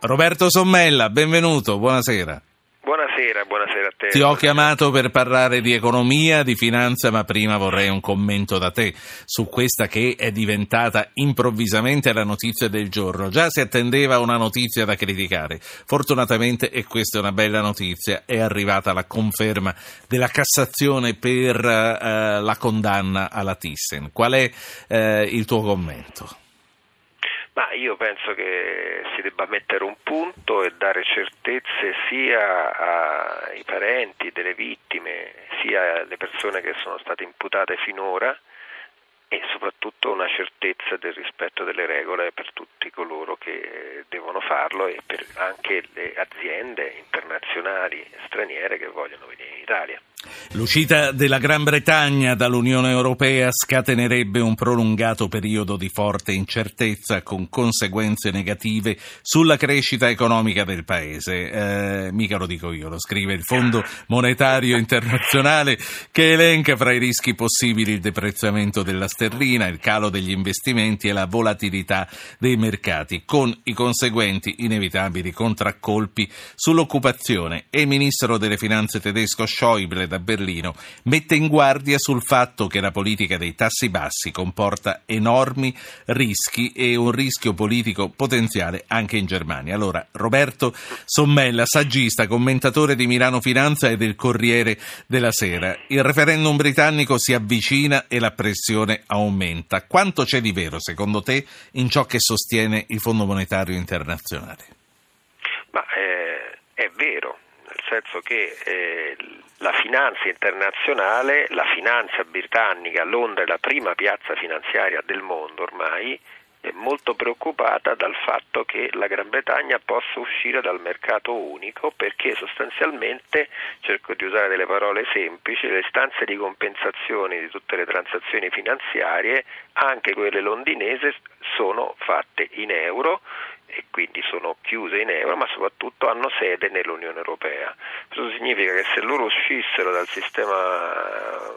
Roberto Sommella, benvenuto, buonasera. Buonasera, buonasera a te. Ti ho chiamato per parlare di economia, di finanza, ma prima vorrei un commento da te su questa che è diventata improvvisamente la notizia del giorno. Già si attendeva una notizia da criticare. Fortunatamente, e questa è una bella notizia, è arrivata la conferma della Cassazione per uh, la condanna alla Thyssen. Qual è uh, il tuo commento? Ma io penso che si debba mettere un punto e dare certezze sia ai parenti delle vittime, sia alle persone che sono state imputate finora e soprattutto una certezza del rispetto delle regole per tutti coloro che devono farlo e per anche le aziende internazionali e straniere che vogliono venire in Italia. L'uscita della Gran Bretagna dall'Unione Europea scatenerebbe un prolungato periodo di forte incertezza con conseguenze negative sulla crescita economica del Paese. Eh, mica lo dico io, lo scrive il Fondo Monetario Internazionale che elenca fra i rischi possibili il deprezzamento della sterlina, il calo degli investimenti e la volatilità dei mercati, con i conseguenti inevitabili contraccolpi sull'occupazione. E il ministro delle Finanze tedesco Schäuble da Berlino, mette in guardia sul fatto che la politica dei tassi bassi comporta enormi rischi e un rischio politico potenziale anche in Germania. Allora, Roberto Sommella, saggista, commentatore di Milano Finanza e del Corriere della Sera. Il referendum britannico si avvicina e la pressione aumenta. Quanto c'è di vero, secondo te, in ciò che sostiene il Fondo Monetario Internazionale? Ma eh, è vero, nel senso che eh, la finanza internazionale, la finanza britannica, Londra è la prima piazza finanziaria del mondo ormai, è molto preoccupata dal fatto che la Gran Bretagna possa uscire dal mercato unico perché sostanzialmente, cerco di usare delle parole semplici, le stanze di compensazione di tutte le transazioni finanziarie, anche quelle londinesi, sono fatte in euro e quindi sono chiuse in euro, ma soprattutto hanno sede nell'Unione Europea. Questo significa che se loro uscissero dal sistema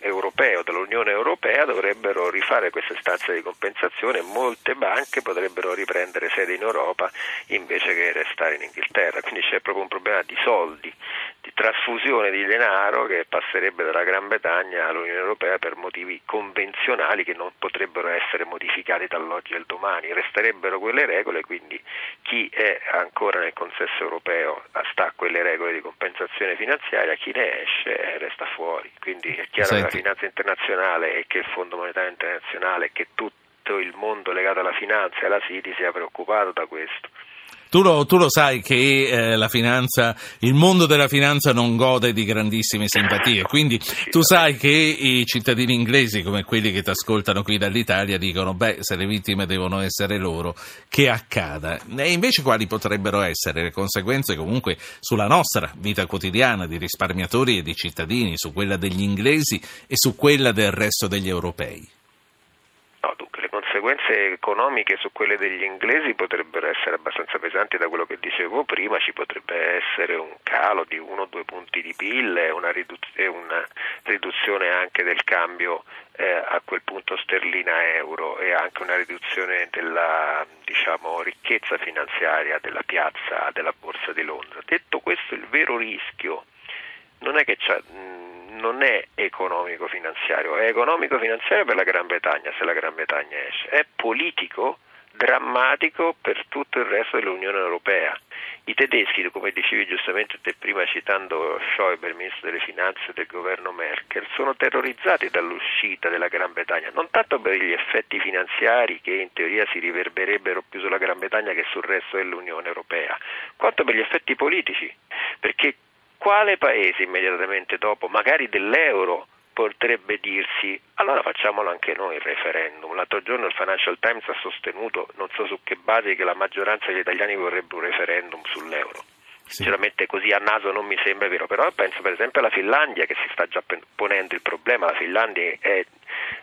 europeo, dell'Unione Europea, dovrebbero rifare queste stanze di compensazione e molte banche potrebbero riprendere sede in Europa invece che restare in Inghilterra. Quindi c'è proprio un problema di soldi di trasfusione di denaro che passerebbe dalla Gran Bretagna all'Unione Europea per motivi convenzionali che non potrebbero essere modificati dall'oggi al domani, resterebbero quelle regole, quindi chi è ancora nel consesso europeo sta a quelle regole di compensazione finanziaria, chi ne esce resta fuori. Quindi è chiaro Senti. Finanza internazionale e che il Fondo Monetario Internazionale e che tutto il mondo legato alla finanza e alla City sia preoccupato da questo. Tu lo, tu lo, sai che eh, la finanza, il mondo della finanza non gode di grandissime simpatie, quindi tu sai che i cittadini inglesi, come quelli che ti ascoltano qui dall'Italia, dicono: beh, se le vittime devono essere loro, che accada. E invece quali potrebbero essere le conseguenze comunque sulla nostra vita quotidiana di risparmiatori e di cittadini, su quella degli inglesi e su quella del resto degli europei? Conseguenze economiche su quelle degli inglesi potrebbero essere abbastanza pesanti da quello che dicevo prima, ci potrebbe essere un calo di uno o due punti di PIL e una riduzione anche del cambio eh, a quel punto sterlina-euro e anche una riduzione della diciamo, ricchezza finanziaria della piazza della Borsa di Londra. Detto questo, il vero rischio non è che c'è non è economico-finanziario, è economico-finanziario per la Gran Bretagna se la Gran Bretagna esce, è politico, drammatico per tutto il resto dell'Unione Europea. I tedeschi, come dicevi giustamente te prima citando Schäuble, ministro delle finanze del governo Merkel, sono terrorizzati dall'uscita della Gran Bretagna, non tanto per gli effetti finanziari che in teoria si riverberebbero più sulla Gran Bretagna che sul resto dell'Unione Europea, quanto per gli effetti politici, perché quale paese immediatamente dopo, magari dell'euro, potrebbe dirsi allora facciamolo anche noi il referendum. L'altro giorno il Financial Times ha sostenuto, non so su che base, che la maggioranza degli italiani vorrebbe un referendum sull'euro. Sinceramente così a naso non mi sembra vero, però penso per esempio alla Finlandia che si sta già ponendo il problema, la Finlandia è,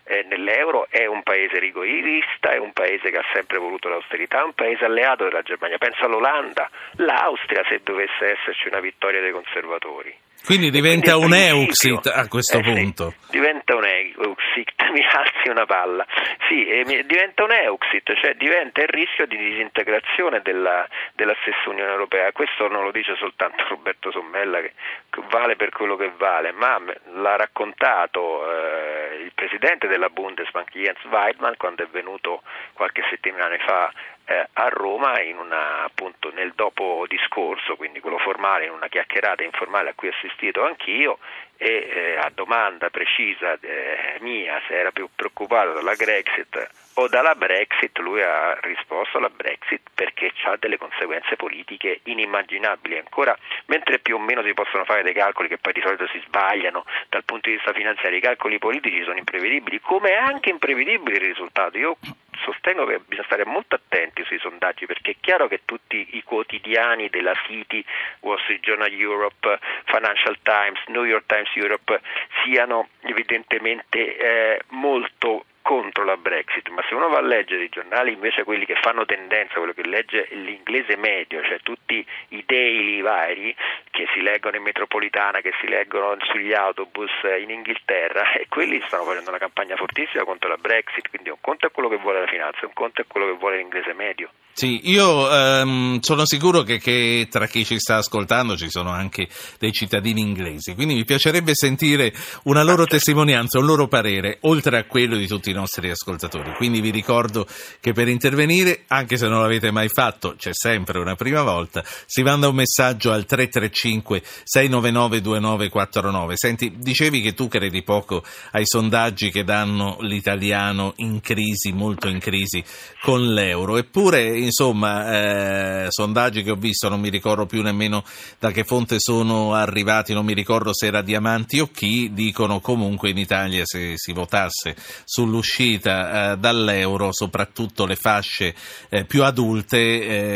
è nell'euro, è un paese rigorista, è un paese che ha sempre voluto l'austerità, è un paese alleato della Germania, penso all'Olanda, l'Austria se dovesse esserci una vittoria dei conservatori Quindi diventa un Euxit a questo eh, punto. Sì, diventa un Euxit, mi alzi una palla. Sì, diventa un Euxit, cioè diventa il rischio di disintegrazione della, della, stessa Unione Europea. Questo non lo dice soltanto Roberto Sommella, che, che vale per quello che vale, ma l'ha raccontato eh, il presidente della Bundesbank, Jens Weidmann, quando è venuto qualche settimana fa eh, a Roma una, appunto, nel dopo discorso, quindi quello formale, in una chiacchierata informale a cui ho assistito anch'io e eh, a domanda precisa eh, mia se era più preoccupato dalla Grexit o dalla Brexit, lui ha risposto alla Brexit perché ha delle conseguenze politiche inimmaginabili. Ancora, mentre più o meno si possono fare dei calcoli che poi di solito si sbagliano dal punto di vista finanziario, i calcoli politici sono imprevedibili, come anche imprevedibile il risultato. Io sostengo che bisogna stare molto attenti sui sondaggi perché è chiaro che tutti i quotidiani della City, Wall Street Journal Europe, Financial Times, New York Times Europe siano evidentemente eh, molto contro la Brexit, ma se uno va a leggere i giornali invece quelli che fanno tendenza, quello che legge l'inglese medio, cioè tutti i daily vari che si leggono in metropolitana, che si leggono sugli autobus in Inghilterra, e quelli stanno facendo una campagna fortissima contro la Brexit, quindi un conto è quello che vuole la finanza, un conto è quello che vuole l'inglese medio. Sì, io ehm, sono sicuro che, che, tra chi ci sta ascoltando ci sono anche dei cittadini inglesi, quindi mi piacerebbe sentire una loro testimonianza, un loro parere, oltre a quello di tutti i nostri ascoltatori. Quindi vi ricordo che per intervenire, anche se non l'avete mai fatto, c'è sempre una prima volta, si manda un messaggio al 335 699 2949. Senti, dicevi che tu credi poco ai sondaggi che danno l'italiano in crisi, molto in crisi con l'euro, eppure insomma, eh, sondaggi che ho visto, non mi ricordo più nemmeno da che fonte sono arrivati, non mi ricordo se era Diamanti o chi, dicono comunque in Italia se si votasse sull'uscita eh, dall'euro, soprattutto le fasce eh, più adulte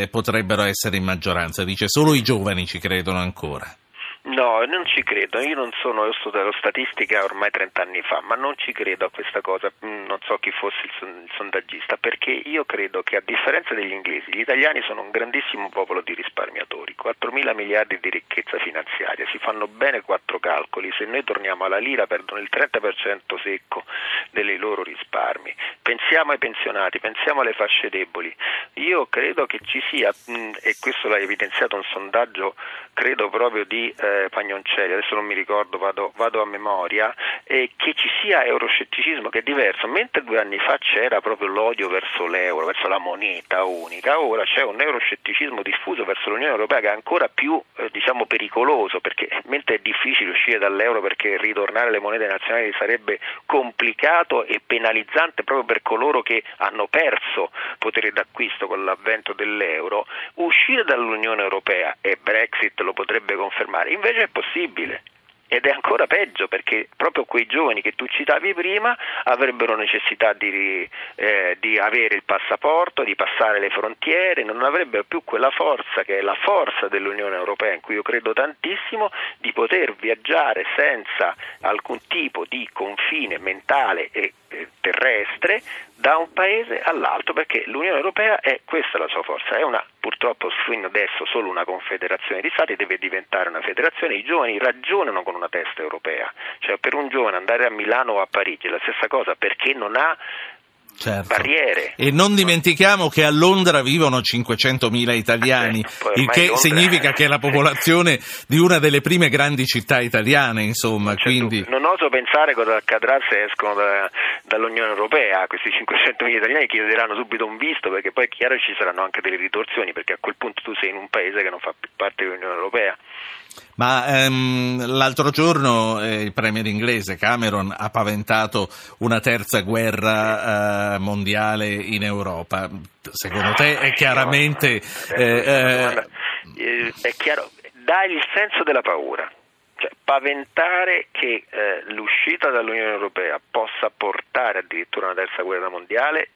eh, potrebbero essere in maggioranza. Dice solo i giovani ci credono ancora. No, non ci credo, io non sono, io studiato statistica ormai 30 anni fa, ma non ci credo a questa cosa, mm, non so chi fosse il, sondaggista, perché io credo che a differenza degli inglesi, gli italiani sono un grandissimo popolo di risparmiatori, 4 mila miliardi di ricchezza finanziaria, si fanno bene quattro calcoli, se noi torniamo alla lira perdono il 30% secco dei loro risparmi, pensiamo ai pensionati, pensiamo alle fasce deboli, io credo che ci sia, mm, e questo l'ha evidenziato un sondaggio, credo proprio di... Eh, Pagnoncelli, adesso non mi ricordo, vado, vado a memoria, eh, che ci sia euroscetticismo che è diverso, mentre due anni fa c'era proprio l'odio verso l'euro, verso la moneta unica, ora c'è un euroscetticismo diffuso verso l'Unione Europea che è ancora più eh, diciamo, pericoloso, perché mentre è difficile uscire dall'euro perché ritornare alle monete nazionali sarebbe complicato e penalizzante proprio per coloro che hanno perso potere d'acquisto con l'avvento dell'euro, uscire dall'Unione Europea e Brexit lo potrebbe confermare invece è possibile. Ed è ancora peggio perché proprio quei giovani che tu citavi prima avrebbero necessità di, eh, di, avere il passaporto, di passare le frontiere, non avrebbero più quella forza che è la forza dell'Unione Europea, in cui io credo tantissimo, di poter viaggiare senza alcun tipo di confine mentale e terrestre da un paese all'altro perché l'Unione Europea è questa la sua forza, è una purtroppo fino adesso solo una confederazione di stati, deve diventare una federazione, i giovani ragionano con una testa europea, cioè per un giovane andare a Milano o a Parigi è la stessa cosa perché non ha certo. barriere. E non dimentichiamo che a Londra vivono 500.000 italiani, eh, il che Londra... significa che è la popolazione di una delle prime grandi città italiane, insomma. Quindi... Non oso pensare cosa accadrà se escono da, dall'Unione Europea, questi 500.000 italiani chiederanno subito un visto, perché poi è chiaro ci saranno anche delle ritorsioni, perché a quel punto tu sei in un paese che non fa più parte dell'Unione Europea. Ma ehm, l'altro giorno eh, il premier inglese Cameron ha paventato una terza guerra eh, mondiale in Europa. Secondo te è chiaramente... Eh, eh, è chiaro, dà il senso della paura. Cioè, paventare che eh, l'uscita dall'Unione Europea possa portare addirittura una terza guerra mondiale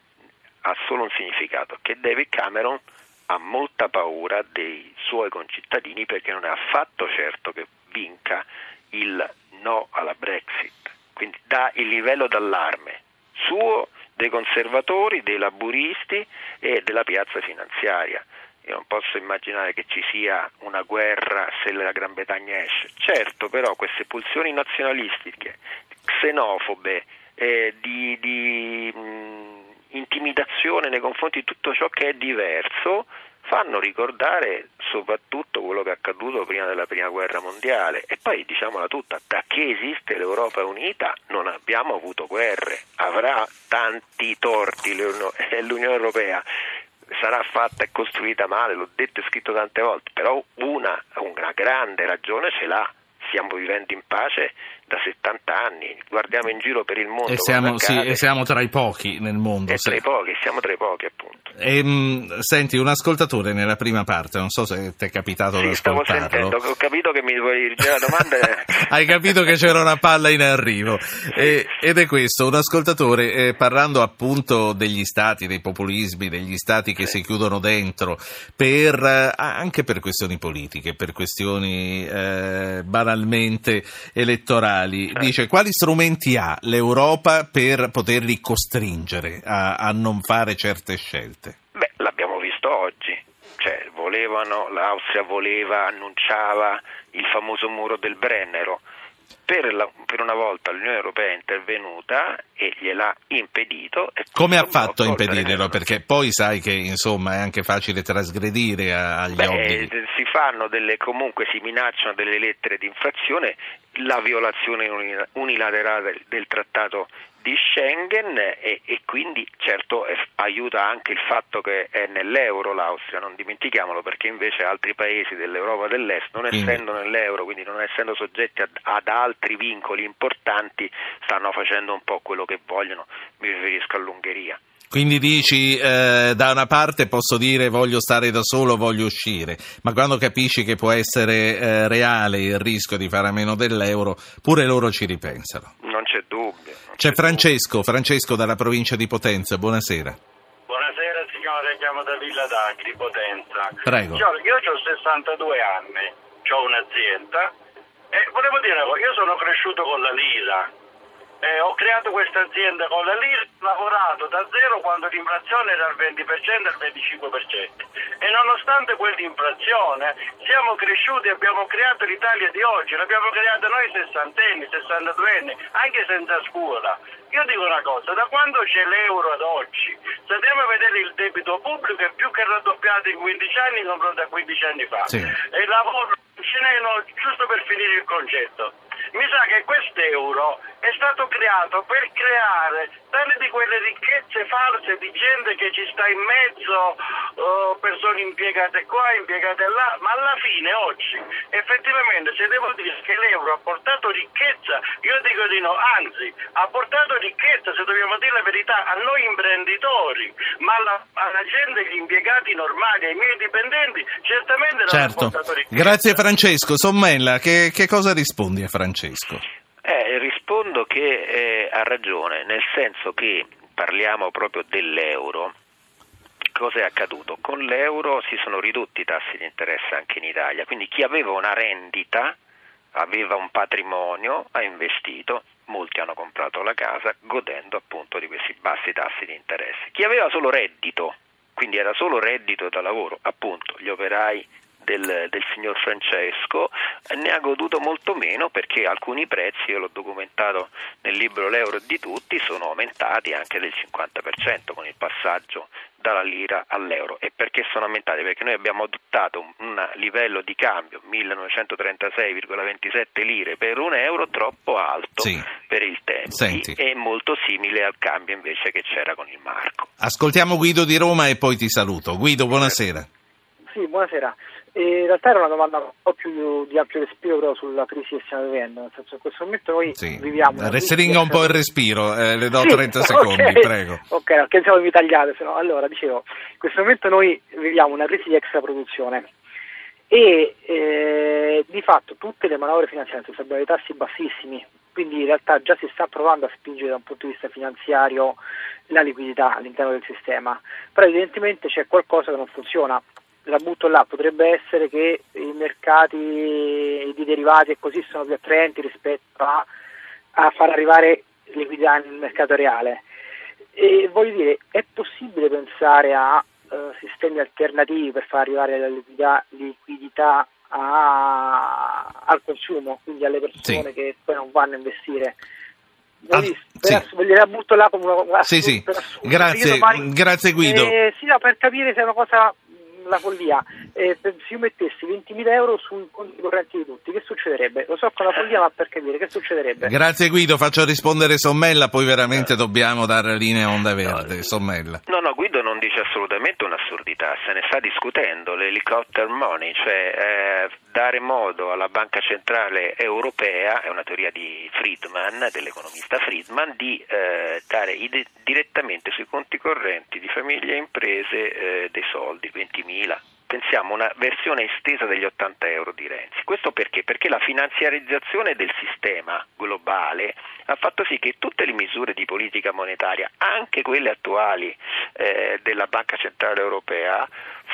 ha solo un significato, che David Cameron ha molta paura dei suoi concittadini perché non è affatto certo che vinca il no alla Brexit. Quindi dà il livello d'allarme suo, dei conservatori, dei laburisti e della piazza finanziaria. io non posso immaginare che ci sia una guerra se la Gran Bretagna esce. Certo, però queste pulsioni nazionalistiche, xenofobe, eh, di, di mh, intimidazione nei confronti di tutto ciò che è diverso, fanno ricordare soprattutto quello che è accaduto prima della prima guerra mondiale. E poi diciamola tutta, da che esiste l'Europa unita non abbiamo avuto guerre, avrà tanti torti l'Unione Europea, sarà fatta e costruita male, l'ho detto e scritto tante volte, però una, una grande ragione ce l'ha, stiamo vivendo in pace da 70 anni, guardiamo in giro per il mondo. E siamo, sì, e siamo tra i pochi nel mondo. E tra i pochi, siamo tra i pochi appunto. E, ehm, senti, un ascoltatore nella prima parte, non so se ti è capitato sì, di stavo sentendo, ho capito che mi vuoi dirigere la domanda. Hai capito che c'era una palla in arrivo. E, ed è questo, un ascoltatore eh, parlando appunto degli stati, dei populismi, degli stati che sì. si chiudono dentro, per, eh, anche per questioni politiche, per questioni eh, banalmente elettorali mondiali, certo. dice quali strumenti ha l'Europa per poterli costringere a, a non fare certe scelte? Beh, l'abbiamo visto oggi. Cioè, volevano, l'Austria voleva, annunciava il famoso muro del Brennero per, la, per, una volta l'Unione Europea è intervenuta e gliel'ha impedito. Come ha fatto a impedirlo? Perché poi sai che insomma è anche facile trasgredire agli Beh, obblighi. Si fanno delle, comunque si minacciano delle lettere di infrazione, la violazione unilaterale del, del trattato di Schengen e, e quindi certo è, aiuta anche il fatto che è nell'euro l'Austria, non dimentichiamolo perché invece altri paesi dell'Europa dell'Est non essendo nell'euro, quindi non essendo soggetti ad, ad altri vincoli importanti, stanno facendo un po' quello che vogliono, mi riferisco all'Ungheria. Quindi dici eh, da una parte posso dire voglio stare da solo, voglio uscire, ma quando capisci che può essere eh, reale il rischio di fare a meno dell'euro, pure loro ci ripensano. Non c'è dubbio. C'è Francesco, Francesco dalla provincia di Potenza, buonasera. Buonasera signore, chiamo da Villa d'Agri, Potenza. Prego. Io, io ho 62 anni, ho un'azienda e volevo dire, io sono cresciuto con la lira eh, ho creato questa azienda con la lira, ho lavorato da zero quando l'inflazione era al 20% al 25% e nonostante quell'inflazione siamo cresciuti e abbiamo creato l'Italia di oggi, l'abbiamo creata noi sessantenni, sessantaduenni, anche senza scuola. Io dico una cosa, da quando c'è l'euro ad oggi, se andiamo a vedere il debito pubblico è più che raddoppiato in 15 anni confronto a 15 anni fa. Sì. E lavoro cinese, giusto per finire il concetto, mi sa che quest'euro è stato creato per creare tante di quelle ricchezze false di gente che ci sta in mezzo, uh, persone impiegate qua, impiegate là, ma alla fine oggi effettivamente se devo dire che l'euro ha portato ricchezza, io dico di no, anzi ha portato ricchezza, se dobbiamo dire la verità, a noi imprenditori, ma alla, alla gente, agli impiegati normali, ai miei dipendenti, certamente non certo. ha portato ricchezza. Grazie Francesco. Sommella, che, che cosa rispondi a Francesco? Eh, rispondo che eh, ha ragione, nel senso che parliamo proprio dell'euro. Cosa è accaduto? Con l'euro si sono ridotti i tassi di interesse anche in Italia, quindi chi aveva una rendita, aveva un patrimonio, ha investito, molti hanno comprato la casa godendo appunto di questi bassi tassi di interesse. Chi aveva solo reddito, quindi era solo reddito da lavoro, appunto gli operai del, del, signor Francesco ne ha goduto molto meno perché alcuni prezzi, io l'ho documentato nel libro L'euro di tutti, sono aumentati anche del 50% con il passaggio dalla lira all'euro. E perché sono aumentati? Perché noi abbiamo adottato un, livello di cambio 1936,27 lire per un euro troppo alto sì. per il tempo e molto simile al cambio invece che c'era con il marco. Ascoltiamo Guido di Roma e poi ti saluto. Guido, buonasera. Sì, buonasera. E in realtà era una domanda un po' più di ampio respiro però sulla crisi che stiamo vivendo, nel senso che in questo momento noi sì. viviamo... Restringa un po' il respiro, eh, le do sì, 30 secondi, okay. prego. Ok, perché siamo invitagliati, se no. Allora, dicevo, in questo momento noi viviamo una crisi di extraproduzione e eh, di fatto tutte le manovre finanziarie sono state dei tassi bassissimi, quindi in realtà già si sta provando a spingere da un punto di vista finanziario la liquidità all'interno del sistema, però evidentemente c'è qualcosa che non funziona la butto là, potrebbe essere che i mercati di derivati e così sono più attraenti rispetto a, a far arrivare liquidità nel mercato reale. E voglio dire, è possibile pensare a eh, sistemi alternativi per far arrivare la liquidità, liquidità a, al consumo, quindi alle persone sì. che poi non vanno a investire. Ah, sì. gliela butto là come una sì, sì. Grazie, grazie Guido. Eh, sì, no, per capire se è una cosa la follia, eh, se io mettessi 20.000 euro sui conti correnti di tutti, che succederebbe? Lo so con la follia, ma per capire che succederebbe? Grazie Guido, faccio rispondere Sommella, poi veramente eh. dobbiamo dare linea onda verde. Sommella. No, no, Guido dice assolutamente un'assurdità, se ne sta discutendo, l'helicopter money, cioè eh, dare modo alla Banca Centrale Europea, è una teoria di Friedman, dell'economista Friedman, di eh, dare ide- direttamente sui conti correnti di famiglie e imprese eh, dei soldi, 20.000 pensiamo una versione estesa degli 80 euro di Renzi. Questo perché? Perché la finanziarizzazione del sistema globale ha fatto sì che tutte le misure di politica monetaria, anche quelle attuali eh, della Banca Centrale Europea,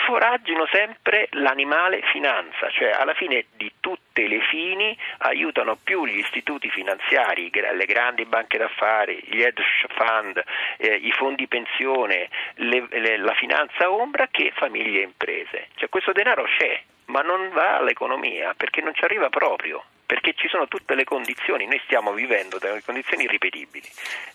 foraggino sempre l'animale finanza, cioè alla fine di tutte le fini aiutano più gli istituti finanziari, le grandi banche d'affari, gli hedge fund, eh, i fondi pensione, le, le, la finanza ombra che famiglie e imprese. Cioè questo denaro c'è, ma non va all'economia perché non ci arriva proprio perché ci sono tutte le condizioni, noi stiamo vivendo delle condizioni irripetibili,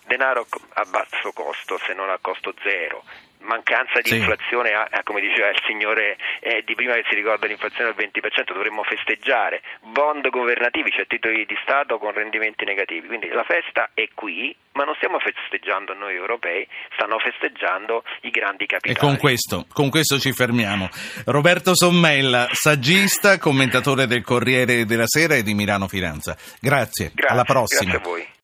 denaro a basso costo se non a costo zero, mancanza di sì. inflazione, come diceva il signore eh, di prima che si ricorda l'inflazione del 20%, dovremmo festeggiare, bond governativi, cioè titoli di Stato con rendimenti negativi, quindi la festa è qui, ma non stiamo festeggiando noi europei, stanno festeggiando i grandi capitali. E con questo, con questo ci fermiamo. Roberto Sommella, saggista, commentatore del Corriere della Sera e di Milano Finanza. Grazie, grazie alla prossima. Grazie a voi.